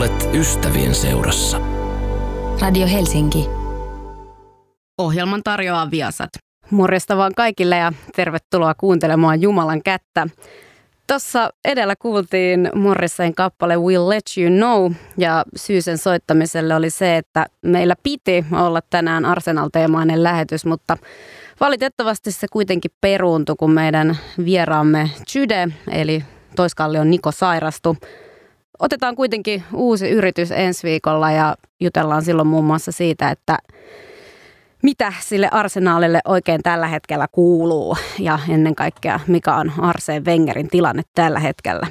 Olet ystävien seurassa. Radio Helsinki. Ohjelman tarjoaa Viasat. Morjesta vaan kaikille ja tervetuloa kuuntelemaan Jumalan kättä. Tuossa edellä kuultiin Morrisain kappale We'll Let You Know ja syy sen soittamiselle oli se, että meillä piti olla tänään Arsenal-teemainen lähetys, mutta valitettavasti se kuitenkin peruuntui, kun meidän vieraamme Jude eli Toiskallion Niko sairastui. Otetaan kuitenkin uusi yritys ensi viikolla ja jutellaan silloin muun muassa siitä, että mitä sille arsenaalille oikein tällä hetkellä kuuluu ja ennen kaikkea mikä on Arseen Wengerin tilanne tällä hetkellä.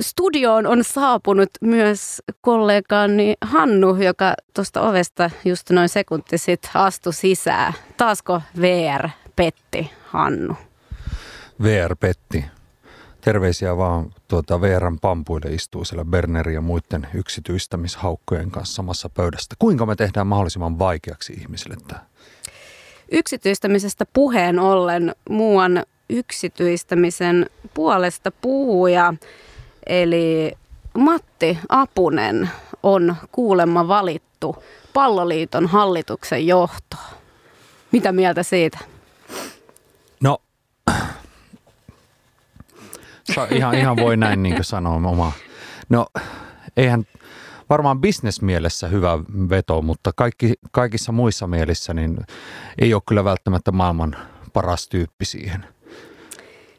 Studioon on saapunut myös kollegani Hannu, joka tuosta ovesta just noin sekunti sitten astui sisään. Taasko VR petti Hannu? VR petti. Terveisiä vaan tuota VRn pampuille istuu siellä Berneri ja muiden yksityistämishaukkojen kanssa samassa pöydästä. Kuinka me tehdään mahdollisimman vaikeaksi ihmisille tämä? Yksityistämisestä puheen ollen muuan yksityistämisen puolesta puhuja, eli Matti Apunen on kuulemma valittu palloliiton hallituksen johtoon. Mitä mieltä siitä? No, ihan, ihan voi näin niin sanoa oma. No, eihän varmaan bisnesmielessä hyvä veto, mutta kaikki, kaikissa muissa mielissä niin ei ole kyllä välttämättä maailman paras tyyppi siihen.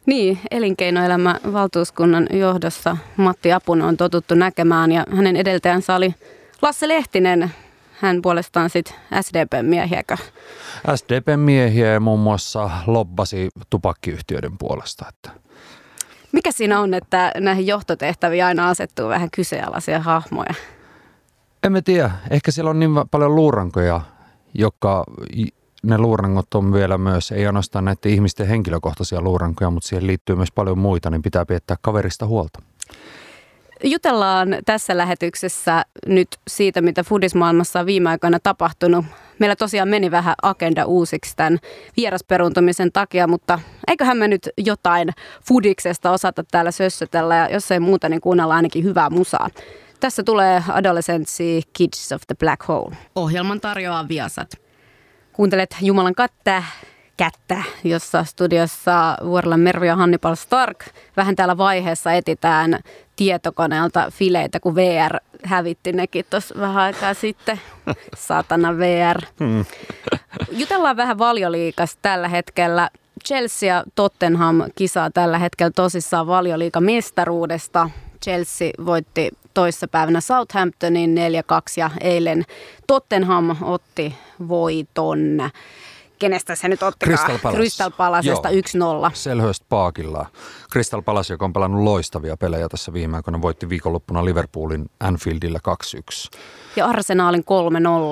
Niin, elinkeinoelämä valtuuskunnan johdossa Matti Apunen on totuttu näkemään ja hänen edeltäjänsä oli Lasse Lehtinen, hän puolestaan sitten SDP-miehiäkö? SDP-miehiä ja muun muassa lobbasi tupakkiyhtiöiden puolesta. Että mikä siinä on, että näihin johtotehtäviin aina asettuu vähän kyseenalaisia hahmoja? En mä tiedä. Ehkä siellä on niin paljon luurankoja, jotka ne luurangot on vielä myös, ei ainoastaan näiden ihmisten henkilökohtaisia luurankoja, mutta siihen liittyy myös paljon muita, niin pitää piettää kaverista huolta. Jutellaan tässä lähetyksessä nyt siitä, mitä Fudismaailmassa on viime aikoina tapahtunut. Meillä tosiaan meni vähän agenda uusiksi tämän vierasperuntumisen takia, mutta eiköhän me nyt jotain Fudiksesta osata täällä sössötellä ja jos ei muuta, niin kuunnellaan ainakin hyvää musaa. Tässä tulee Adolescentsi Kids of the Black Hole. Ohjelman tarjoaa Viasat. Kuuntelet Jumalan kattä kättä, jossa studiossa vuorolla Mervi ja Hannibal Stark. Vähän täällä vaiheessa etitään tietokoneelta fileitä, kun VR hävitti nekin tuossa vähän aikaa sitten. Satana VR. Hmm. Jutellaan vähän valioliikasta tällä hetkellä. Chelsea ja Tottenham kisaa tällä hetkellä tosissaan valioliiga mestaruudesta. Chelsea voitti toissapäivänä Southamptonin 4-2 ja eilen Tottenham otti voiton kenestä se nyt otti? Crystal Palace. Crystal Palacesta 1-0. Selhöst Paakilla. Crystal Palace, joka on pelannut loistavia pelejä tässä viime aikoina, voitti viikonloppuna Liverpoolin Anfieldillä 2-1. Ja Arsenaalin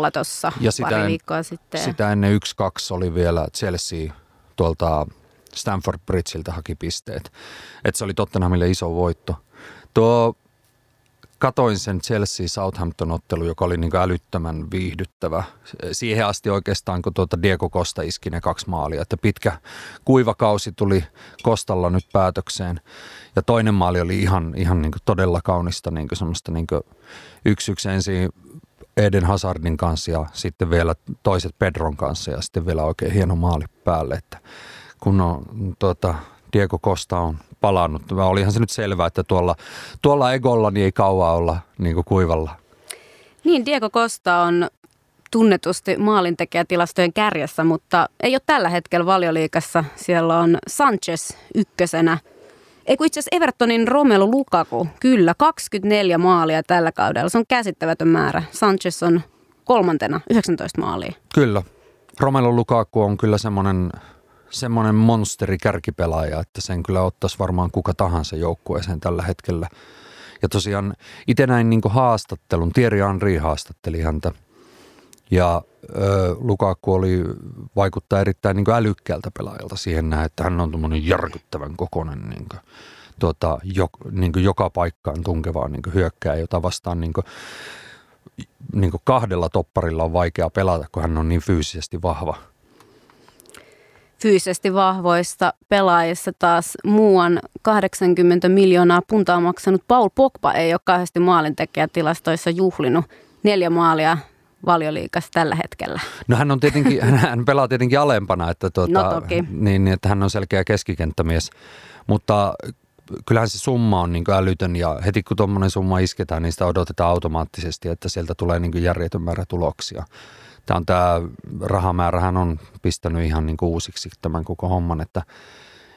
3-0 tuossa pari en, viikkoa sitten. Sitä ennen 1-2 oli vielä Chelsea tuolta Stanford Bridgeiltä haki pisteet. Et se oli Tottenhamille iso voitto. Tuo katoin sen Chelsea-Southampton-ottelu, joka oli niin älyttömän viihdyttävä. Siihen asti oikeastaan, kun tuota Diego Costa iski ne kaksi maalia. Että pitkä kuiva kausi tuli Kostalla nyt päätökseen. Ja toinen maali oli ihan, ihan niin todella kaunista, niin semmoista niin yksi yksi ensin Eden Hazardin kanssa ja sitten vielä toiset Pedron kanssa ja sitten vielä oikein hieno maali päälle. Että kun on tuota, Diego Costa on palannut. Olihan se nyt selvää, että tuolla, tuolla egolla niin ei kauaa olla niin kuin kuivalla. Niin, Diego Costa on tunnetusti maalintekijätilastojen kärjessä, mutta ei ole tällä hetkellä valioliikassa. Siellä on Sanchez ykkösenä. Ei kun itse asiassa Evertonin Romelu Lukaku, kyllä, 24 maalia tällä kaudella. Se on käsittämätön määrä. Sanchez on kolmantena, 19 maalia. Kyllä. Romelu Lukaku on kyllä semmoinen semmoinen monsteri kärkipelaaja, että sen kyllä ottaisi varmaan kuka tahansa joukkueeseen tällä hetkellä. Ja tosiaan itse näin niin haastattelun, Thierry Henry haastatteli häntä. Ja ö, Lukaku oli, vaikuttaa erittäin niin älykkäältä pelaajalta siihen näin, että hän on tuommoinen järkyttävän kokoinen niin kuin, tuota, jo, niin joka paikkaan tunkevaa niin hyökkää, jota vastaan niin kuin, niin kahdella topparilla on vaikea pelata, kun hän on niin fyysisesti vahva – fyysisesti vahvoista pelaajista taas muuan 80 miljoonaa puntaa maksanut Paul Pogba ei ole kauheasti maalintekijätilastoissa juhlinut neljä maalia valioliikassa tällä hetkellä. No hän on tietenkin, hän pelaa tietenkin alempana, että, tuota, no toki. Niin, että hän on selkeä keskikenttämies, mutta kyllähän se summa on niin älytön ja heti kun tuommoinen summa isketään, niin sitä odotetaan automaattisesti, että sieltä tulee niin järjetön määrä tuloksia. Tämä on tämä rahamäärähän on pistänyt ihan niin uusiksi tämän koko homman, että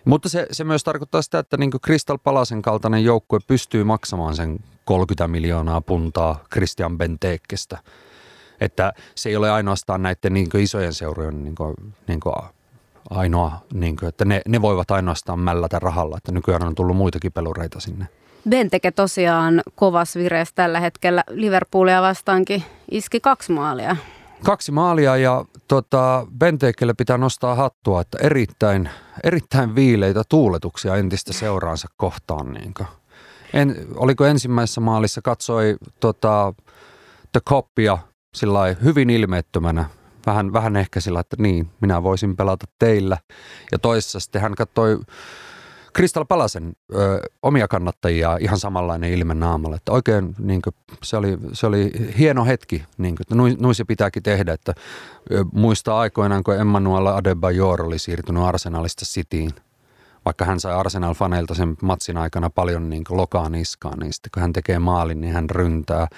mutta se, se myös tarkoittaa sitä, että niin Crystal Palasen kaltainen joukkue pystyy maksamaan sen 30 miljoonaa puntaa Christian Bentekestä. Että se ei ole ainoastaan näiden niin isojen seurojen niin kuin, niin kuin ainoa, niin kuin, että ne, ne voivat ainoastaan mällätä rahalla, että nykyään on tullut muitakin pelureita sinne. Benteke tosiaan kovas vireessä tällä hetkellä Liverpoolia vastaankin iski kaksi maalia. Kaksi maalia ja tota, Bentekelle pitää nostaa hattua, että erittäin, erittäin viileitä tuuletuksia entistä seuraansa kohtaan. En, oliko ensimmäisessä maalissa, katsoi tota, The Copia sillä hyvin ilmeettömänä, vähän, vähän ehkä sillä, että niin, minä voisin pelata teillä. Ja toisessa sitten hän katsoi Crystal Palasen ö, omia kannattajia ihan samanlainen ilme naamalla. Että oikein niin kuin, se, oli, se oli hieno hetki, niin kuin, että noin, noin se pitääkin tehdä. Että, ö, muistaa aikoinaan, kun Emmanuel Adebayor oli siirtynyt Arsenalista Cityin. Vaikka hän sai Arsenal-faneilta sen matsin aikana paljon niin lokaa niskaan, niin sitten kun hän tekee maalin, niin hän ryntää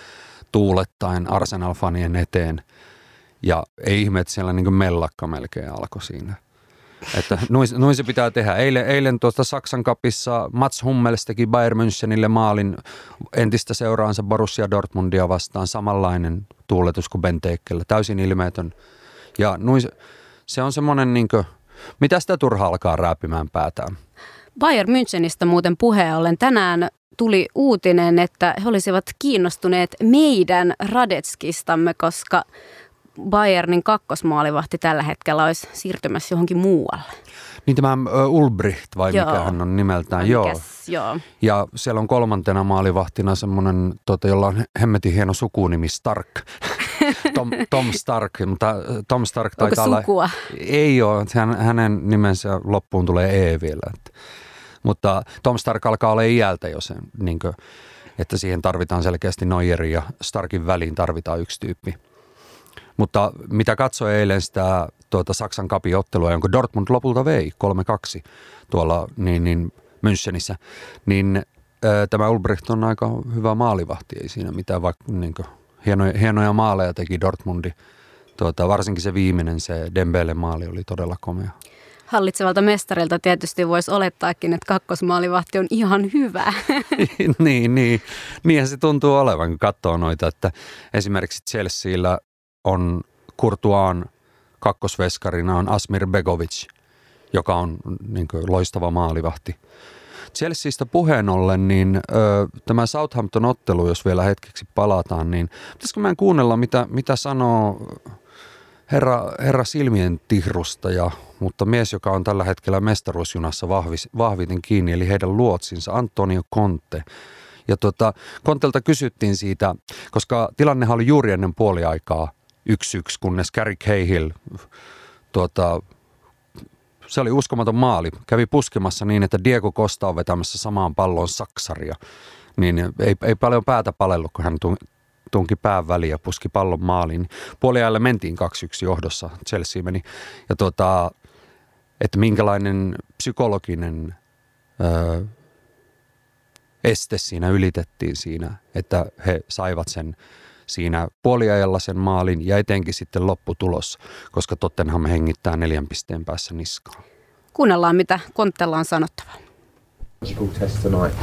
tuulettaen Arsenal-fanien eteen. Ja ei ihme, että siellä niin mellakka melkein alkoi siinä. Että noin, noin se pitää tehdä. Eilen, eilen tuosta Saksan kapissa Mats Hummels teki Bayern Münchenille maalin entistä seuraansa Borussia Dortmundia vastaan. Samanlainen tuuletus kuin Benteekellä. Täysin ilmeetön. Ja noin, se on semmoinen, niin kuin, mitä sitä turha alkaa rääpimään päätään. Bayern Münchenistä muuten puheen ollen tänään tuli uutinen, että he olisivat kiinnostuneet meidän Radetskistamme, koska Bayernin kakkosmaalivahti tällä hetkellä olisi siirtymässä johonkin muualle. Niin tämä Ulbricht vai joo. mikä hän on nimeltään? joo. joo. Ja siellä on kolmantena maalivahtina semmoinen, tota, jolla on hemmetin hieno sukunimi Stark. Tom, Tom Stark, mutta Tom Stark taitaa Onko sukua? olla... Ei ole, hän, hänen nimensä loppuun tulee E vielä. Että. Mutta Tom Stark alkaa olla iältä jo sen, niin kuin, että siihen tarvitaan selkeästi Neuerin ja Starkin väliin tarvitaan yksi tyyppi. Mutta mitä katsoi eilen sitä tuota Saksan kapiottelua, jonka Dortmund lopulta vei 3-2 tuolla niin, niin Münchenissä, niin ää, tämä Ulbricht on aika hyvä maalivahti, ei siinä mitään, vaikka niin kuin, hienoja, hienoja maaleja teki Dortmundi. Tuota, varsinkin se viimeinen, se Dembele maali oli todella komea hallitsevalta mestarilta tietysti voisi olettaakin, että kakkosmaalivahti on ihan hyvä. niin, niin. Niinhän se tuntuu olevan, kun katsoo noita, että esimerkiksi Chelsealla on Kurtuaan kakkosveskarina on Asmir Begovic, joka on niin kuin, loistava maalivahti. Chelseaista puheen ollen, niin ö, tämä Southampton-ottelu, jos vielä hetkeksi palataan, niin pitäisikö mä kuunnella, mitä, mitä sanoo herra, herra silmien tihrustaja, mutta mies, joka on tällä hetkellä mestaruusjunassa vahvis, vahviten kiinni, eli heidän luotsinsa, Antonio Conte. Ja tota, Kontelta kysyttiin siitä, koska tilannehan oli juuri ennen puoliaikaa yksi kunnes Gary Cahill, tuota, se oli uskomaton maali. Kävi puskemassa niin, että Diego Costa on vetämässä samaan palloon saksaria. Niin ei, ei paljon päätä palellut, kun hän tunki pään väliin ja puski pallon maaliin. Puoliajalle mentiin 2-1 johdossa, Chelsea meni. Ja tuota, että minkälainen psykologinen ö, este siinä ylitettiin siinä, että he saivat sen siinä puoliajalla sen maalin ja etenkin sitten lopputulos, koska Tottenham hengittää neljän pisteen päässä niskaan. Kuunnellaan, mitä Konttella on sanottava. test tonight.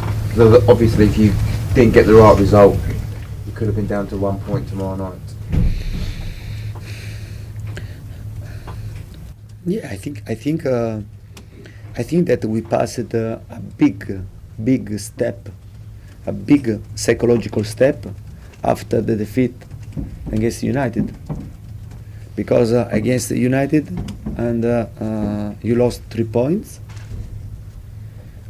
Obviously, if you didn't get the right result, you could have been down to one point tomorrow night. Yeah, I think I think uh, I think that we passed uh, a big, big step, a big psychological step after the defeat against United. Because uh, against United, and uh, uh, you lost three points,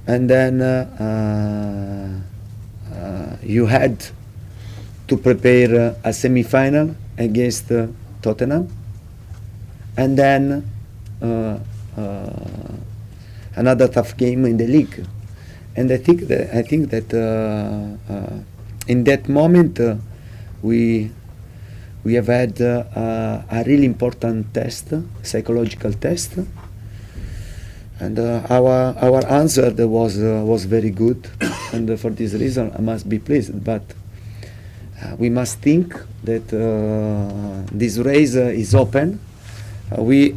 and then uh, uh, uh, you had to prepare a semi-final against Tottenham, and then another tough game in the league. And I think that I think that in that moment we we have had uh, a really important test, psychological test, and uh, our our answer was uh, was very good, and for this reason I must be pleased. But we must think that this race is open. We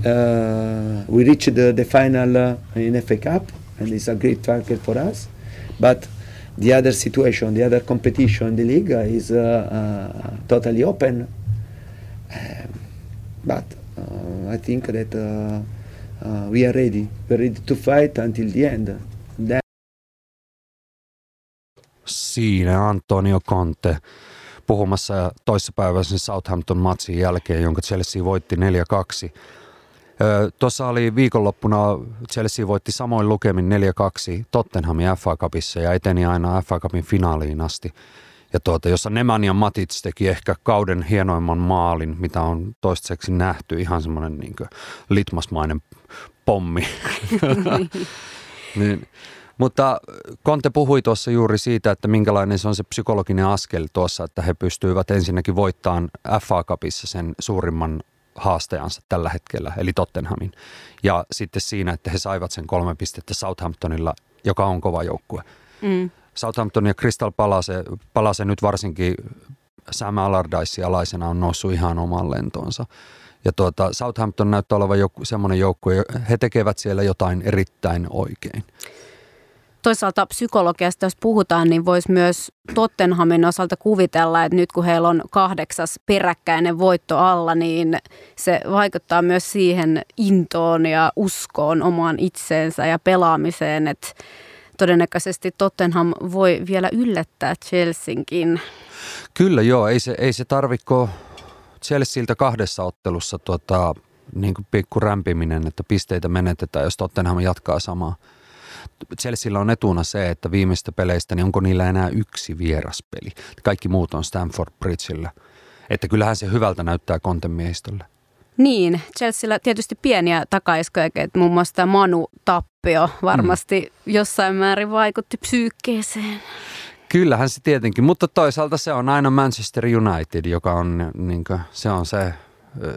we reached the, the final in FA Cup, and it's a great target for us. But the other situation, the other competition in the league is uh, uh, totally open. Um, but uh, I think that we are ready. We're ready to fight until the end. Then Siinä Antonio Conte puhumassa toissapäiväisen Southampton-matsin jälkeen, jonka Chelsea voitti 4-2. Tuossa oli viikonloppuna Chelsea voitti samoin lukemin 4-2 Tottenhamin FA Cupissa ja eteni aina FA Cupin finaaliin asti. Ja tuota, jossa Nemanja Matic teki ehkä kauden hienoimman maalin, mitä on toistaiseksi nähty, ihan semmoinen niin litmasmainen pommi. niin, mutta Conte puhui tuossa juuri siitä, että minkälainen se on se psykologinen askel tuossa, että he pystyivät ensinnäkin voittamaan FA Cupissa sen suurimman haastajansa tällä hetkellä, eli Tottenhamin. Ja sitten siinä, että he saivat sen kolme pistettä Southamptonilla, joka on kova joukkue. Mm. Southampton ja Crystal Palace, Palace nyt varsinkin Sam Allardyce alaisena on noussut ihan oman lentonsa. Ja tuota, Southampton näyttää olevan joku, semmoinen joukkue, he tekevät siellä jotain erittäin oikein. Toisaalta psykologiasta, jos puhutaan, niin voisi myös Tottenhamin osalta kuvitella, että nyt kun heillä on kahdeksas peräkkäinen voitto alla, niin se vaikuttaa myös siihen intoon ja uskoon omaan itseensä ja pelaamiseen, että todennäköisesti Tottenham voi vielä yllättää Chelseankin. Kyllä joo, ei se, ei se tarvikko Chelsealtä kahdessa ottelussa tota, niin kuin pikku rämpiminen, että pisteitä menetetään, jos Tottenham jatkaa samaa. Chelsealla on etuna se, että viimeistä peleistä, niin onko niillä enää yksi vieraspeli. Kaikki muut on Stamford Bridgellä. Että kyllähän se hyvältä näyttää kontemiehistölle. Niin, Chelsealla tietysti pieniä takaiskoja, että muun muassa tämä Manu-tappio varmasti mm. jossain määrin vaikutti psyykkeeseen. Kyllähän se tietenkin, mutta toisaalta se on aina Manchester United, joka on, niin kuin, se, on se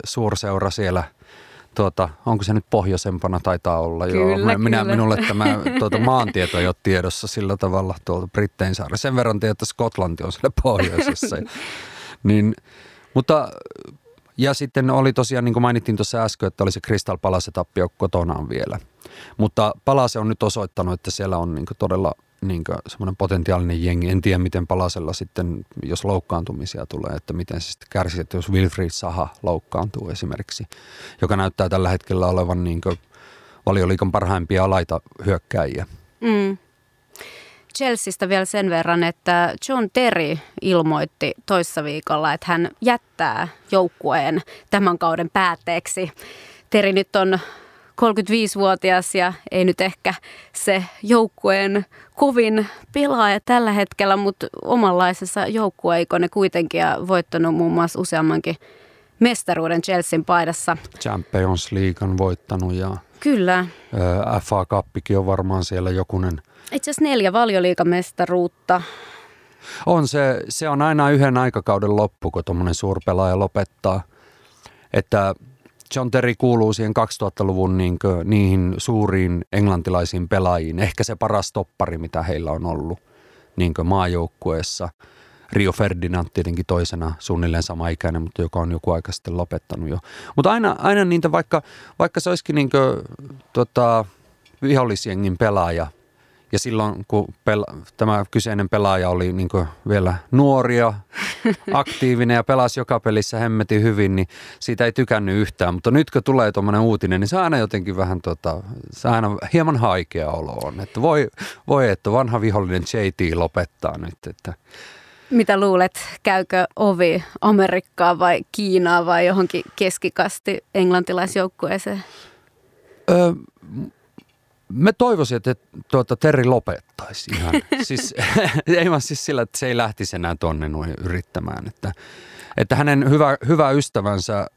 suurseura siellä – tuota, onko se nyt pohjoisempana taitaa olla. Kyllä, Joo. Minä, kyllä. minulle tämä tuota, maantieto ei ole tiedossa sillä tavalla tuolta Brittein saari. Sen verran tiedän, että Skotlanti on siellä pohjoisessa. niin, mutta ja sitten oli tosiaan, niin kuin mainittiin tuossa äsken, että oli se Crystal Palace tappio kotonaan vielä. Mutta Palace on nyt osoittanut, että siellä on niin todella niin semmoinen potentiaalinen jengi. En tiedä, miten Palasella sitten, jos loukkaantumisia tulee, että miten se sitten kärsii, että jos Wilfried Saha loukkaantuu esimerkiksi, joka näyttää tällä hetkellä olevan niin valioliikan parhaimpia laita hyökkäjiä. Mm. Chelseastä vielä sen verran, että John Terry ilmoitti toissa viikolla, että hän jättää joukkueen tämän kauden päätteeksi. Terry nyt on 35-vuotias ja ei nyt ehkä se joukkueen kovin pelaaja tällä hetkellä, mutta omanlaisessa joukkueikone kuitenkin ja voittanut muun muassa useammankin mestaruuden Chelsean paidassa. Champions League on voittanut ja Kyllä. FA Cuppikin on varmaan siellä jokunen. Itse asiassa neljä valioliikamestaruutta. On se, se on aina yhden aikakauden loppu, kun tuommoinen suurpelaaja lopettaa. Että John Terry kuuluu siihen 2000-luvun niin kuin, niihin suuriin englantilaisiin pelaajiin. Ehkä se paras toppari, mitä heillä on ollut niin maajoukkueessa. Rio Ferdinand tietenkin toisena suunnilleen sama ikäinen, mutta joka on joku aika sitten lopettanut jo. Mutta aina, aina niitä, vaikka, vaikka se olisikin niin kuin, tota, vihollisjengin pelaaja – ja silloin, kun pela- tämä kyseinen pelaaja oli niin vielä nuoria, aktiivinen ja pelasi joka pelissä hemmetin hyvin, niin siitä ei tykännyt yhtään. Mutta nyt kun tulee tuommoinen uutinen, niin se aina jotenkin vähän, tota, se aina hieman haikea olo on. Että voi, voi, että vanha vihollinen JT lopettaa nyt. Että. Mitä luulet, käykö ovi Amerikkaa vai Kiinaa vai johonkin keskikasti englantilaisjoukkueeseen? Öö, Mä toivoisin, että tuota, Terri lopettaisi ihan. siis, ei vaan siis sillä, että se ei lähtisi enää tonne noin yrittämään. Että, että hänen hyvä, hyvä ystävänsä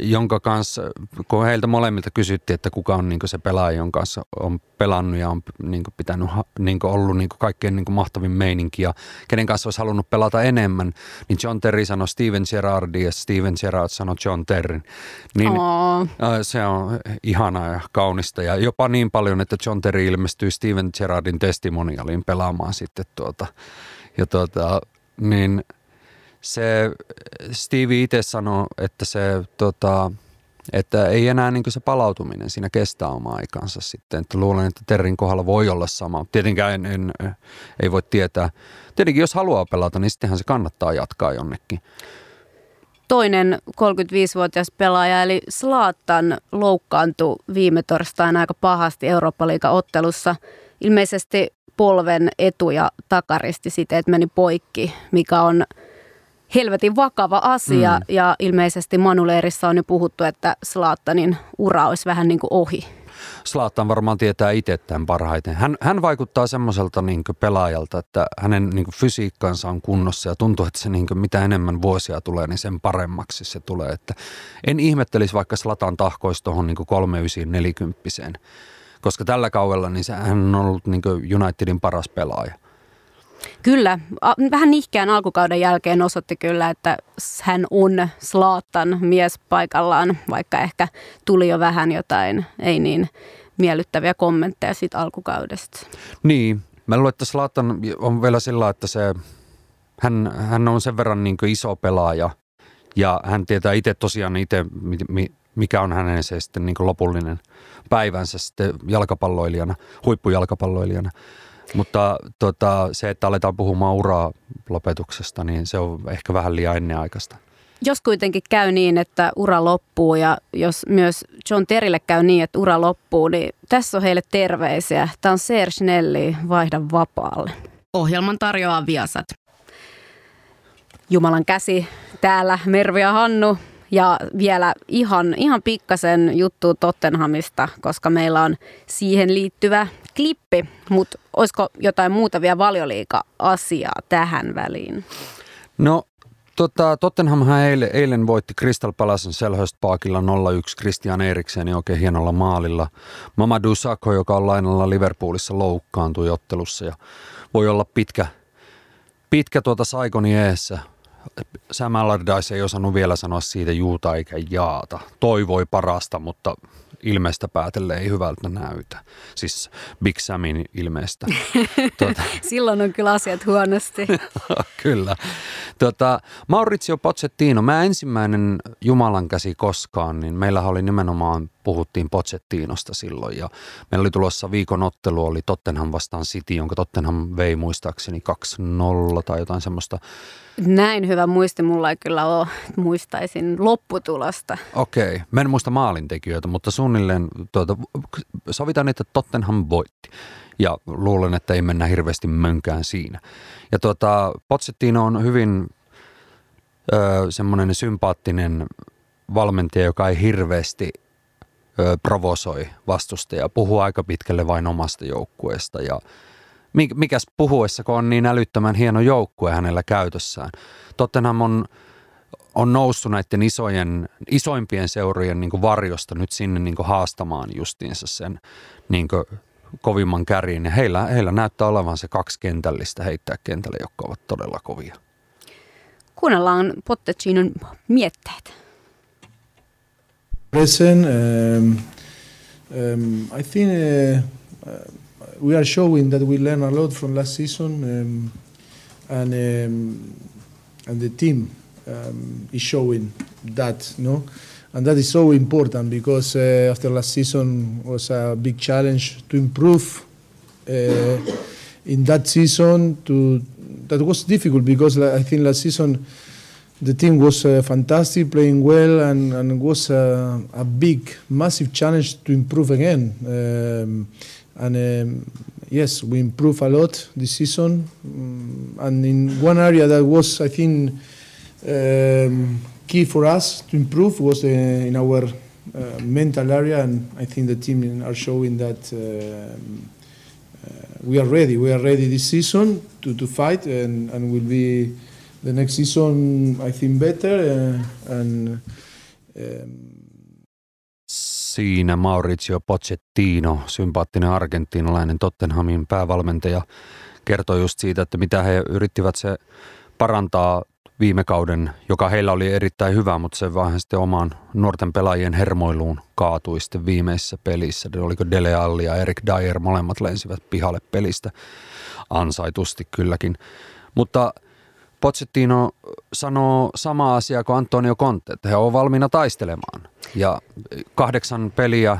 jonka kanssa, kun heiltä molemmilta kysyttiin, että kuka on niin se pelaaja, jonka kanssa on pelannut ja on niin pitänyt, niin ollut niin kaikkein niin mahtavin meininki ja kenen kanssa olisi halunnut pelata enemmän, niin John Terry sanoi Steven Gerrardi ja Steven Gerrard sanoi John Terry. Niin Oh. se on ihanaa ja kaunista ja jopa niin paljon, että John Terry ilmestyi Steven Gerrardin testimonialiin pelaamaan sitten tuota, ja tuota, niin – se Steve itse sanoi, että se tota, että ei enää niin se palautuminen siinä kestää omaa aikansa sitten. Että luulen, että Terrin kohdalla voi olla sama. Tietenkään en, en, ei voi tietää. Tietenkin jos haluaa pelata, niin sittenhän se kannattaa jatkaa jonnekin. Toinen 35-vuotias pelaaja eli Slaattan loukkaantui viime torstaina aika pahasti Eurooppa-liiga-ottelussa. Ilmeisesti polven etu- ja takaristi siteet meni poikki, mikä on – helvetin vakava asia mm. ja ilmeisesti Manuleerissa on jo puhuttu, että Slaattanin ura olisi vähän niin kuin ohi. Slaattan varmaan tietää itse tämän parhaiten. Hän, hän vaikuttaa semmoiselta niin pelaajalta, että hänen niin fysiikkansa on kunnossa ja tuntuu, että se niin mitä enemmän vuosia tulee, niin sen paremmaksi se tulee. Että en ihmettelisi vaikka Slatan tahkoisi tuohon niin 3940 koska tällä kaudella niin se, hän on ollut niin Unitedin paras pelaaja. Kyllä, vähän nihkeän alkukauden jälkeen osoitti kyllä, että hän on Slaattan mies paikallaan, vaikka ehkä tuli jo vähän jotain ei niin miellyttäviä kommentteja siitä alkukaudesta. Niin, mä luulen, että Slaattan on vielä sillä, että se, hän, hän on sen verran niin iso pelaaja ja hän tietää itse tosiaan itse, mikä on hänen se sitten niin lopullinen päivänsä sitten jalkapalloilijana, huippujalkapalloilijana. Mutta tota, se, että aletaan puhumaan uraa lopetuksesta, niin se on ehkä vähän liian ennenaikaista. Jos kuitenkin käy niin, että ura loppuu ja jos myös John Terille käy niin, että ura loppuu, niin tässä on heille terveisiä. Tämä on Serge Nelli, vaihda vapaalle. Ohjelman tarjoaa Viasat. Jumalan käsi täällä, Mervi ja Hannu. Ja vielä ihan, ihan pikkasen juttu Tottenhamista, koska meillä on siihen liittyvä klippi, mutta olisiko jotain muuta vielä valioliika-asiaa tähän väliin? No Tota, Tottenhamhan eilen, eilen voitti Crystal Palacen Selhurst Parkilla 0-1 Christian Eriksen oikein hienolla maalilla. Mamadou Sakho, joka on lainalla Liverpoolissa, loukkaantui ottelussa ja voi olla pitkä, pitkä tuota Saikoni eessä. Sam Allardyce ei osannut vielä sanoa siitä juuta eikä jaata. Toivoi parasta, mutta ilmeistä päätelle ei hyvältä näytä. Siis Big Samin ilmeistä. tuota. Silloin on kyllä asiat huonosti. kyllä. Tuota, Maurizio Pochettino, mä ensimmäinen Jumalan käsi koskaan, niin meillä oli nimenomaan, puhuttiin Pochettinosta silloin ja meillä oli tulossa viikon ottelu, oli Tottenham vastaan City, jonka Tottenham vei muistaakseni 2-0 tai jotain semmoista näin hyvä muisti mulla ei kyllä ole, muistaisin lopputulosta. Okei, mä en muista maalintekijöitä, mutta suunnilleen tuota, sovitaan, että Tottenham voitti. Ja luulen, että ei mennä hirveästi mönkään siinä. Ja tuota, Pochettino on hyvin ö, semmoinen sympaattinen valmentaja, joka ei hirveästi provosoi vastustajaa. Puhuu aika pitkälle vain omasta joukkueesta ja – mikäs puhuessa, kun on niin älyttömän hieno joukkue hänellä käytössään. Tottenham on, on noussut näiden isojen, isoimpien seurojen niin varjosta nyt sinne niin haastamaan justiinsa sen niin kovimman käriin. Ja heillä, heillä näyttää olevan se kaksi kentällistä heittää kentälle, jotka ovat todella kovia. Kuunnellaan Pottechinon mietteet. Present, um, um, I think uh, uh we are showing that we learn a lot from last season, um, and um, and the team um, is showing that, no, and that is so important because uh, after last season was a big challenge to improve. In that season, to that was difficult because I think last season the team was uh, fantastic, playing well, and, and was a, a, big, massive challenge to improve again. Um, and um, yes, we improved a lot this season. Um, and in one area that was, I think, um, key for us to improve was uh, in our uh, mental area, and I think the team are showing that uh, uh, we are ready. We are ready this season to, to fight, and, and will be the next season, I think, better. Uh, and Um, Siinä Maurizio Pochettino, sympaattinen argentiinalainen Tottenhamin päävalmentaja, kertoi just siitä, että mitä he yrittivät se parantaa viime kauden, joka heillä oli erittäin hyvä, mutta se vähän sitten omaan nuorten pelaajien hermoiluun kaatui sitten viimeisessä pelissä. Oliko Dele Alli ja Erik Dyer, molemmat lensivät pihalle pelistä ansaitusti kylläkin. Mutta Pochettino sanoo sama asia kuin Antonio Conte, että he ovat valmiina taistelemaan. Ja kahdeksan peliä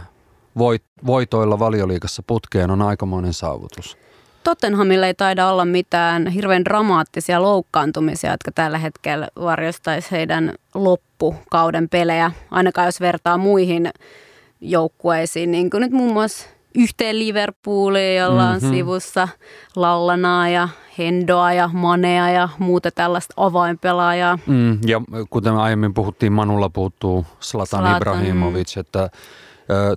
voit, voitoilla valioliikassa putkeen on aikamoinen saavutus. Tottenhamilla ei taida olla mitään hirveän dramaattisia loukkaantumisia, jotka tällä hetkellä varjostaisi heidän loppukauden pelejä, ainakaan jos vertaa muihin joukkueisiin, niin kuin nyt muun muassa yhteen Liverpooliin, jolla on mm-hmm. sivussa Lallanaa ja Hendoa ja Manea ja muuta tällaista avainpelaajaa. Mm, ja kuten aiemmin puhuttiin, Manulla puuttuu Slatan, Slatan Ibrahimovic, että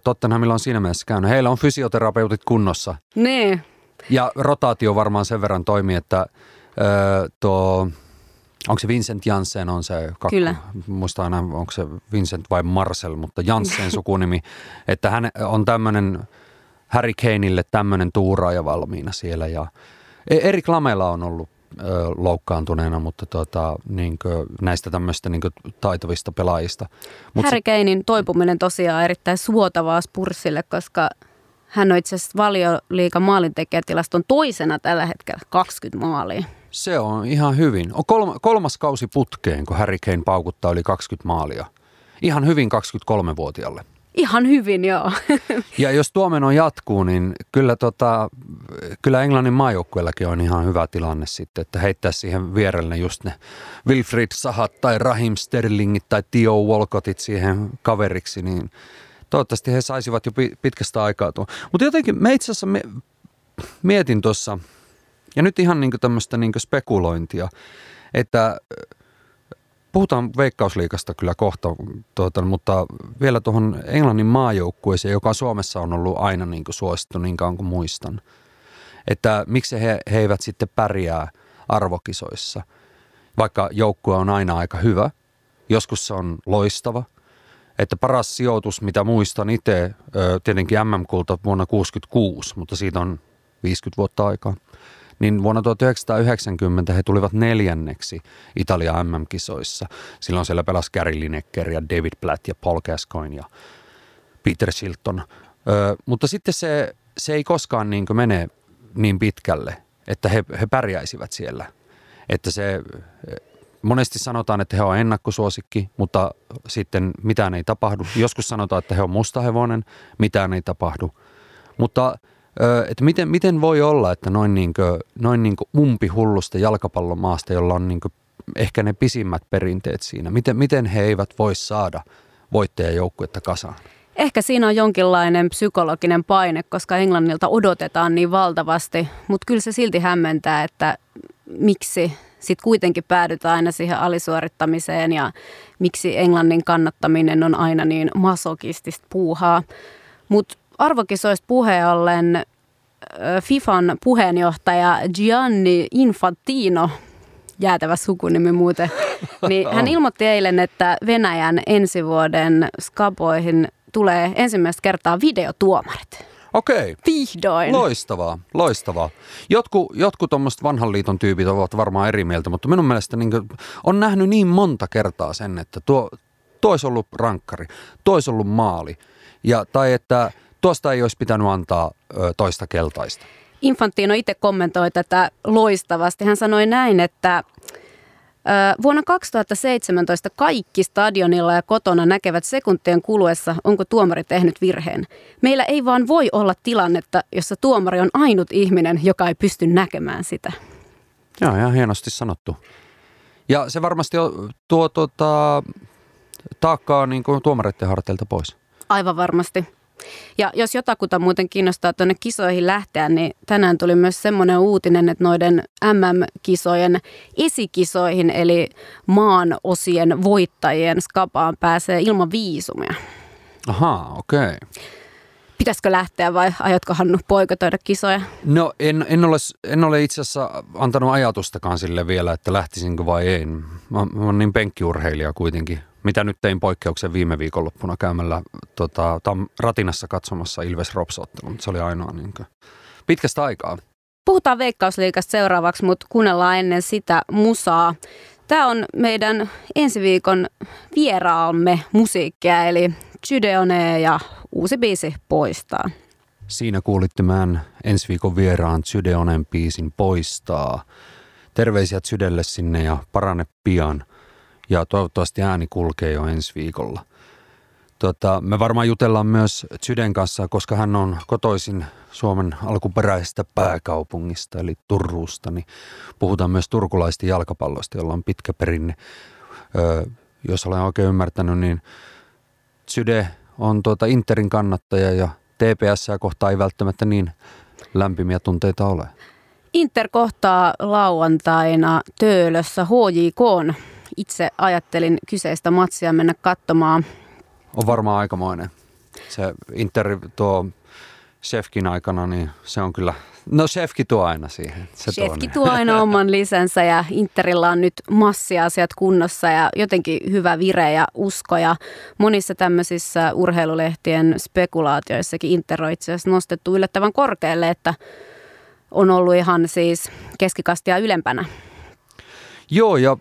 Tottenhamilla on siinä mielessä käynyt. Heillä on fysioterapeutit kunnossa. Niin. Ja rotaatio varmaan sen verran toimii, että äh, tuo, onko se Vincent Janssen on se, kakku, Kyllä. muista aina onko se Vincent vai Marcel, mutta Janssen sukunimi, että hän on tämmöinen Harry Kaneille tämmöinen tuuraaja valmiina siellä ja e- Erik Lamela on ollut ö, loukkaantuneena, mutta tota, niin kuin, näistä tämmöistä niin taitavista pelaajista. Mut Harry Kanein toipuminen tosiaan erittäin suotavaa Spursille, koska hän on itse asiassa valioliikan maalintekijätilaston toisena tällä hetkellä 20 maalia. Se on ihan hyvin. On kolma, kolmas kausi putkeen, kun Harry Kane paukuttaa yli 20 maalia. Ihan hyvin 23-vuotiaalle. Ihan hyvin, joo. Ja jos tuo meno jatkuu, niin kyllä, tota, kyllä Englannin maajoukkueellakin on ihan hyvä tilanne sitten, että heittää siihen vierelle just ne Wilfried Sahat tai Rahim Sterlingit tai Tio Walcottit siihen kaveriksi, niin toivottavasti he saisivat jo pitkästä aikaa tuon. Mutta jotenkin me itse asiassa mietin tuossa, ja nyt ihan niin tämmöistä niin spekulointia, että puhutaan veikkausliikasta kyllä kohta, tuota, mutta vielä tuohon Englannin maajoukkueeseen, joka Suomessa on ollut aina niin kuin suosittu niin kauan kuin muistan. Että miksi he, he eivät sitten pärjää arvokisoissa, vaikka joukkue on aina aika hyvä. Joskus se on loistava. Että paras sijoitus, mitä muistan itse, tietenkin MM-kulta vuonna 1966, mutta siitä on 50 vuotta aikaa niin vuonna 1990 he tulivat neljänneksi Italia MM-kisoissa. Silloin siellä pelasi Gary Lineker ja David Platt ja Paul Gascoigne ja Peter Shilton. Ö, mutta sitten se, se ei koskaan niin mene niin pitkälle, että he, he pärjäisivät siellä. Että se, monesti sanotaan, että he on ennakkosuosikki, mutta sitten mitään ei tapahdu. Joskus sanotaan, että he on mustahevonen, mitään ei tapahdu. Mutta että miten, miten voi olla, että noin, niin kuin, noin niin kuin umpihullusta jalkapallomaasta, jolla on niin kuin ehkä ne pisimmät perinteet siinä, miten, miten he eivät voi saada voittajajoukkuetta kasaan? Ehkä siinä on jonkinlainen psykologinen paine, koska Englannilta odotetaan niin valtavasti, mutta kyllä se silti hämmentää, että miksi sitten kuitenkin päädytään aina siihen alisuorittamiseen ja miksi Englannin kannattaminen on aina niin masokistista puuhaa. Mutta arvokisoista puheen ollen FIFAn puheenjohtaja Gianni Infantino, jäätävä sukunimi muuten, niin hän ilmoitti eilen, että Venäjän ensi vuoden skaboihin tulee ensimmäistä kertaa videotuomarit. Okei. Vihdoin. Loistavaa, loistavaa. Jotkut, jotkut tuommoiset vanhan liiton tyypit ovat varmaan eri mieltä, mutta minun mielestä niin on nähnyt niin monta kertaa sen, että tuo, olisi ollut rankkari, tuo olisi ollut maali. Ja, tai että tuosta ei olisi pitänyt antaa ö, toista keltaista. Infantino itse kommentoi tätä loistavasti. Hän sanoi näin, että Vuonna 2017 kaikki stadionilla ja kotona näkevät sekuntien kuluessa, onko tuomari tehnyt virheen. Meillä ei vaan voi olla tilannetta, jossa tuomari on ainut ihminen, joka ei pysty näkemään sitä. Joo, ihan hienosti sanottu. Ja se varmasti tuo tuota, taakkaa niin kuin tuomareiden harteilta pois. Aivan varmasti. Ja jos jotakuta muuten kiinnostaa tuonne kisoihin lähteä, niin tänään tuli myös semmoinen uutinen, että noiden MM-kisojen esikisoihin, eli maan osien voittajien skapaan pääsee ilman viisumia. Ahaa, okei. Okay. Pitäisikö lähteä vai aiotko Hannu poikotoida kisoja? No en, en, ole, en ole itse asiassa antanut ajatustakaan sille vielä, että lähtisinkö vai ei. Mä, mä olen niin penkkiurheilija kuitenkin. Mitä nyt tein poikkeuksen viime viikonloppuna käymällä tota, tam, Ratinassa katsomassa Ilves Ropsottelun. Se oli ainoa niin kuin, pitkästä aikaa. Puhutaan Veikkausliikasta seuraavaksi, mutta kuunnellaan ennen sitä musaa. Tämä on meidän ensi viikon vieraamme musiikkia, eli Tydeone ja uusi biisi Poistaa. Siinä kuulitte mään ensi viikon vieraan Tydeonen biisin Poistaa. Terveisiä Sydelle sinne ja parane pian. Ja toivottavasti ääni kulkee jo ensi viikolla. Tota, me varmaan jutellaan myös Syden kanssa, koska hän on kotoisin Suomen alkuperäisestä pääkaupungista, eli Turusta. Niin puhutaan myös turkulaista jalkapallosta, jolla on pitkä perinne. Öö, jos olen oikein ymmärtänyt, niin Syde on tuota Interin kannattaja ja TPS kohtaa ei välttämättä niin lämpimiä tunteita ole. Inter kohtaa lauantaina Töölössä HJK. Itse ajattelin kyseistä matsia mennä katsomaan. On varmaan aikamoinen. Se Inter tuo Shefkin aikana, niin se on kyllä, no Shefki tuo aina siihen. Se Shefki tuo aina oman lisänsä ja Interillä on nyt massiasiat kunnossa ja jotenkin hyvä vire ja usko ja monissa tämmöisissä urheilulehtien spekulaatioissakin Inter on itse asiassa nostettu yllättävän korkealle, että on ollut ihan siis keskikastia ylempänä. Joo ja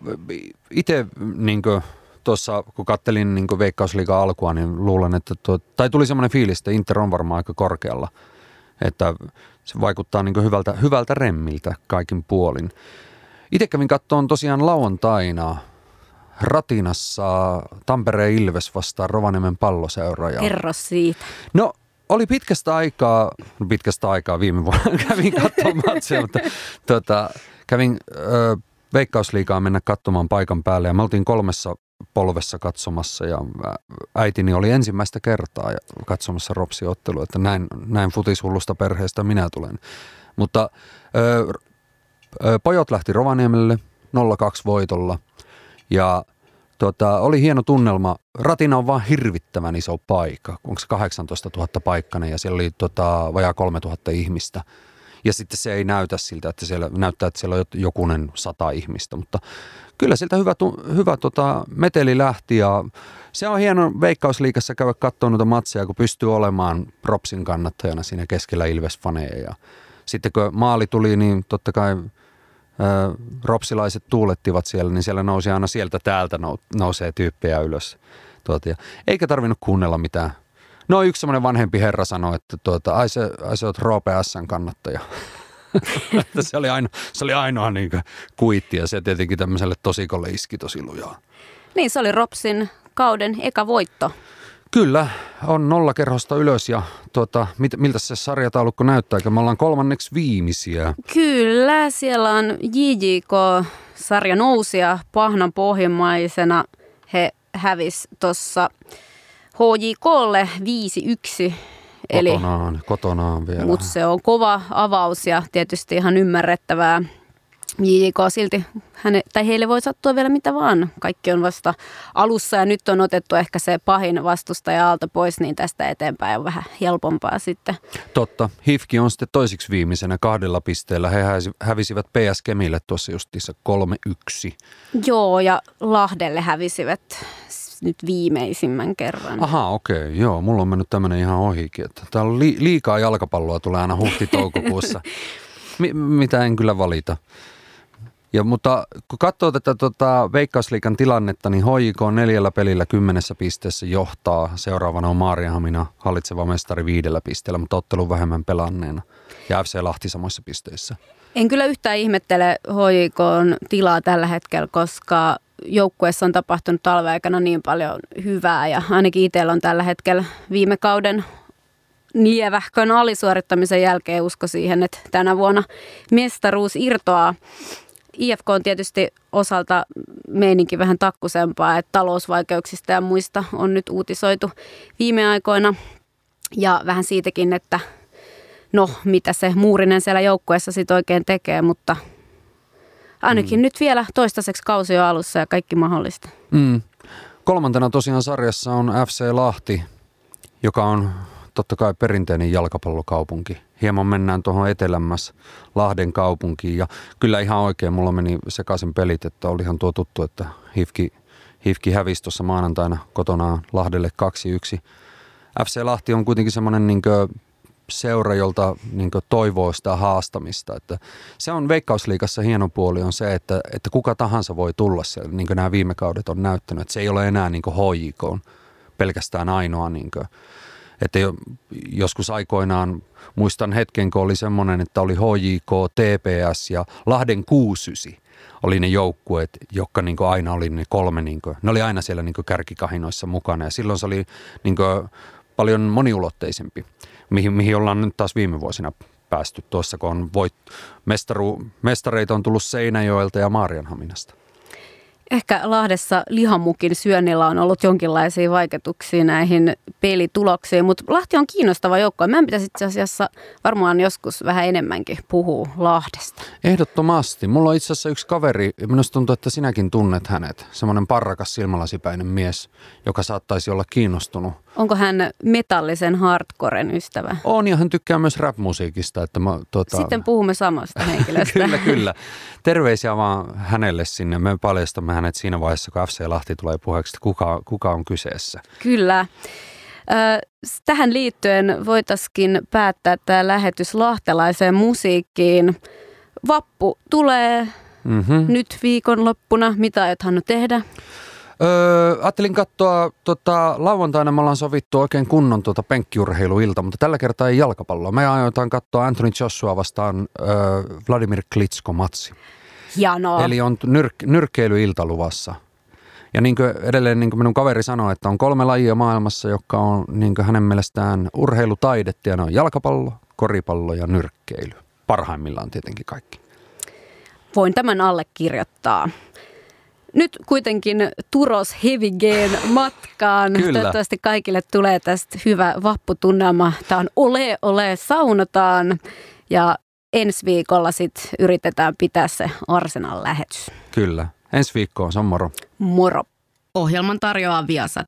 itse niin tuossa, kun kattelin niin Veikkausliigan alkua, niin luulen, että tuo, tai tuli semmoinen fiilis, että Inter on varmaan aika korkealla. Että se vaikuttaa niin hyvältä, hyvältä remmiltä kaikin puolin. Itse kävin kattoon tosiaan lauantaina Ratinassa Tampereen Ilves vastaan Rovaniemen palloseura. Ja... Kerro siitä. No oli pitkästä aikaa, pitkästä aikaa viime vuonna kävin katsomaan matsia, mutta tota, kävin ö, Veikkausliikaa mennä katsomaan paikan päälle ja me oltiin kolmessa polvessa katsomassa ja äitini oli ensimmäistä kertaa katsomassa ropsiottelua, että näin, näin futishullusta perheestä minä tulen. Mutta ö, ö, pojot lähti Rovaniemelle 0-2 voitolla ja tota, oli hieno tunnelma. Ratina on vaan hirvittävän iso paikka, onko se 18 000 paikkainen ja siellä oli tota, vajaa 3 000 ihmistä – ja sitten se ei näytä siltä, että siellä näyttää, että siellä on jokunen sata ihmistä, mutta kyllä siltä hyvä, hyvä tota, meteli lähti ja se on hieno veikkausliikassa käydä katsoa noita matseja, kun pystyy olemaan propsin kannattajana siinä keskellä Ilves-faneja ja sitten kun maali tuli, niin totta kai ropsilaiset tuulettivat siellä, niin siellä nousi aina sieltä täältä nousee tyyppejä ylös. Tuota, eikä tarvinnut kuunnella mitään No yksi semmoinen vanhempi herra sanoi, että tuota, ai, se, ai se oot Roope S:n kannattaja. se, oli ainoa, se oli ainoa niin kuitti ja se tietenkin tämmöiselle tosikolle iski tosi lujaa. Niin, se oli Ropsin kauden eka voitto. Kyllä, on nolla kerhosta ylös ja tuota, mit, miltä se sarjataulukko näyttää, me ollaan kolmanneksi viimeisiä. Kyllä, siellä on JJK sarja nousia pahnan pohjimmaisena. He hävis tuossa HJKlle 5-1. Eli, kotonaan, kotonaan vielä. Mutta se on kova avaus ja tietysti ihan ymmärrettävää. JJK silti, häne, tai heille voi sattua vielä mitä vaan. Kaikki on vasta alussa ja nyt on otettu ehkä se pahin vastustaja alta pois, niin tästä eteenpäin on vähän helpompaa sitten. Totta. Hifki on sitten toisiksi viimeisenä kahdella pisteellä. He hävisivät PS Kemille tuossa justiinsa 3-1. Joo, ja Lahdelle hävisivät nyt viimeisimmän kerran. Aha, okei. Okay, joo, mulla on mennyt tämmöinen ihan ohikin. Että täällä on li- liikaa jalkapalloa tulee aina huhti-toukokuussa, Mi- mitä en kyllä valita. Ja, mutta kun katsoo tätä tota, Veikkausliikan tilannetta, niin HJK on neljällä pelillä kymmenessä pisteessä johtaa. Seuraavana on Maariahamina hallitseva mestari viidellä pisteellä, mutta ottelu vähemmän pelanneena. Ja FC Lahti samoissa pisteissä. En kyllä yhtään ihmettele HJK tilaa tällä hetkellä, koska joukkueessa on tapahtunut talven aikana niin paljon hyvää ja ainakin itsellä on tällä hetkellä viime kauden lievähkön alisuorittamisen jälkeen usko siihen, että tänä vuonna mestaruus irtoaa. IFK on tietysti osalta meininki vähän takkusempaa, että talousvaikeuksista ja muista on nyt uutisoitu viime aikoina. Ja vähän siitäkin, että no mitä se Muurinen siellä joukkueessa sitten oikein tekee, mutta ainakin mm. nyt vielä toistaiseksi kausi on alussa ja kaikki mahdollista. Mm. Kolmantena tosiaan sarjassa on FC Lahti, joka on totta kai perinteinen jalkapallokaupunki. Hieman mennään tuohon etelämmäs Lahden kaupunkiin ja kyllä ihan oikein mulla meni sekaisin pelit, että olihan tuo tuttu, että Hifki, Hifki hävisi tuossa maanantaina kotonaan Lahdelle 2-1. FC Lahti on kuitenkin semmoinen niin seura, jolta niin toivoo sitä haastamista. Että se on Veikkausliikassa hieno puoli on se, että, että kuka tahansa voi tulla siellä, niin kuin nämä viime kaudet on näyttänyt. Että se ei ole enää niin HJK pelkästään ainoa, niin kuin, että jo, joskus aikoinaan muistan hetken, kun oli semmoinen, että oli HJK, TPS ja Lahden 69 oli ne joukkueet, jotka niin aina oli ne kolme, niin kuin, ne oli aina siellä niin kärkikahinoissa mukana ja silloin se oli niin paljon moniulotteisempi mihin, mihin ollaan nyt taas viime vuosina päästy tuossa, kun on voit, mestaru, mestareita on tullut Seinäjoelta ja Maarianhaminasta. Ehkä Lahdessa lihamukin syönnillä on ollut jonkinlaisia vaikutuksia näihin pelituloksiin, mutta Lahti on kiinnostava joukko. Mä pitäisi itse asiassa varmaan joskus vähän enemmänkin puhua Lahdesta. Ehdottomasti. Mulla on itse asiassa yksi kaveri, ja minusta tuntuu, että sinäkin tunnet hänet. Semmoinen parrakas silmälasipäinen mies, joka saattaisi olla kiinnostunut Onko hän metallisen hardcoren ystävä? On ja hän tykkää myös rap-musiikista. Että mä, tuota... Sitten puhumme samasta henkilöstä. kyllä, kyllä. Terveisiä vaan hänelle sinne. Me paljastamme hänet siinä vaiheessa, kun FC Lahti tulee puheeksi, että kuka, kuka on kyseessä. Kyllä. Tähän liittyen voitaisiin päättää tämä lähetys lahtelaiseen musiikkiin. Vappu tulee mm-hmm. nyt viikonloppuna. Mitä aiot Hannu tehdä? Öö, ajattelin katsoa, tota, lauantaina me ollaan sovittu oikein kunnon tota, penkkiurheiluilta, mutta tällä kertaa ei jalkapalloa. Me aiotaan katsoa Anthony Joshua vastaan öö, Vladimir Klitsko-matsi. Hienoa. Eli on nyrk- nyrkkeilyilta luvassa. Ja niin kuin edelleen niin kuin minun kaveri sanoi, että on kolme lajia maailmassa, jotka on niin kuin hänen mielestään urheilutaidetta ja ne on jalkapallo, koripallo ja nyrkkeily. Parhaimmillaan tietenkin kaikki. Voin tämän allekirjoittaa. Nyt kuitenkin Turos Heavy Game matkaan. Kyllä. Toivottavasti kaikille tulee tästä hyvä vapputunnelma. Tämä on Ole Ole saunotaan ja ensi viikolla sitten yritetään pitää se Arsenal lähetys. Kyllä. Ensi viikkoon, se on moro. Moro. Ohjelman tarjoaa Viasat.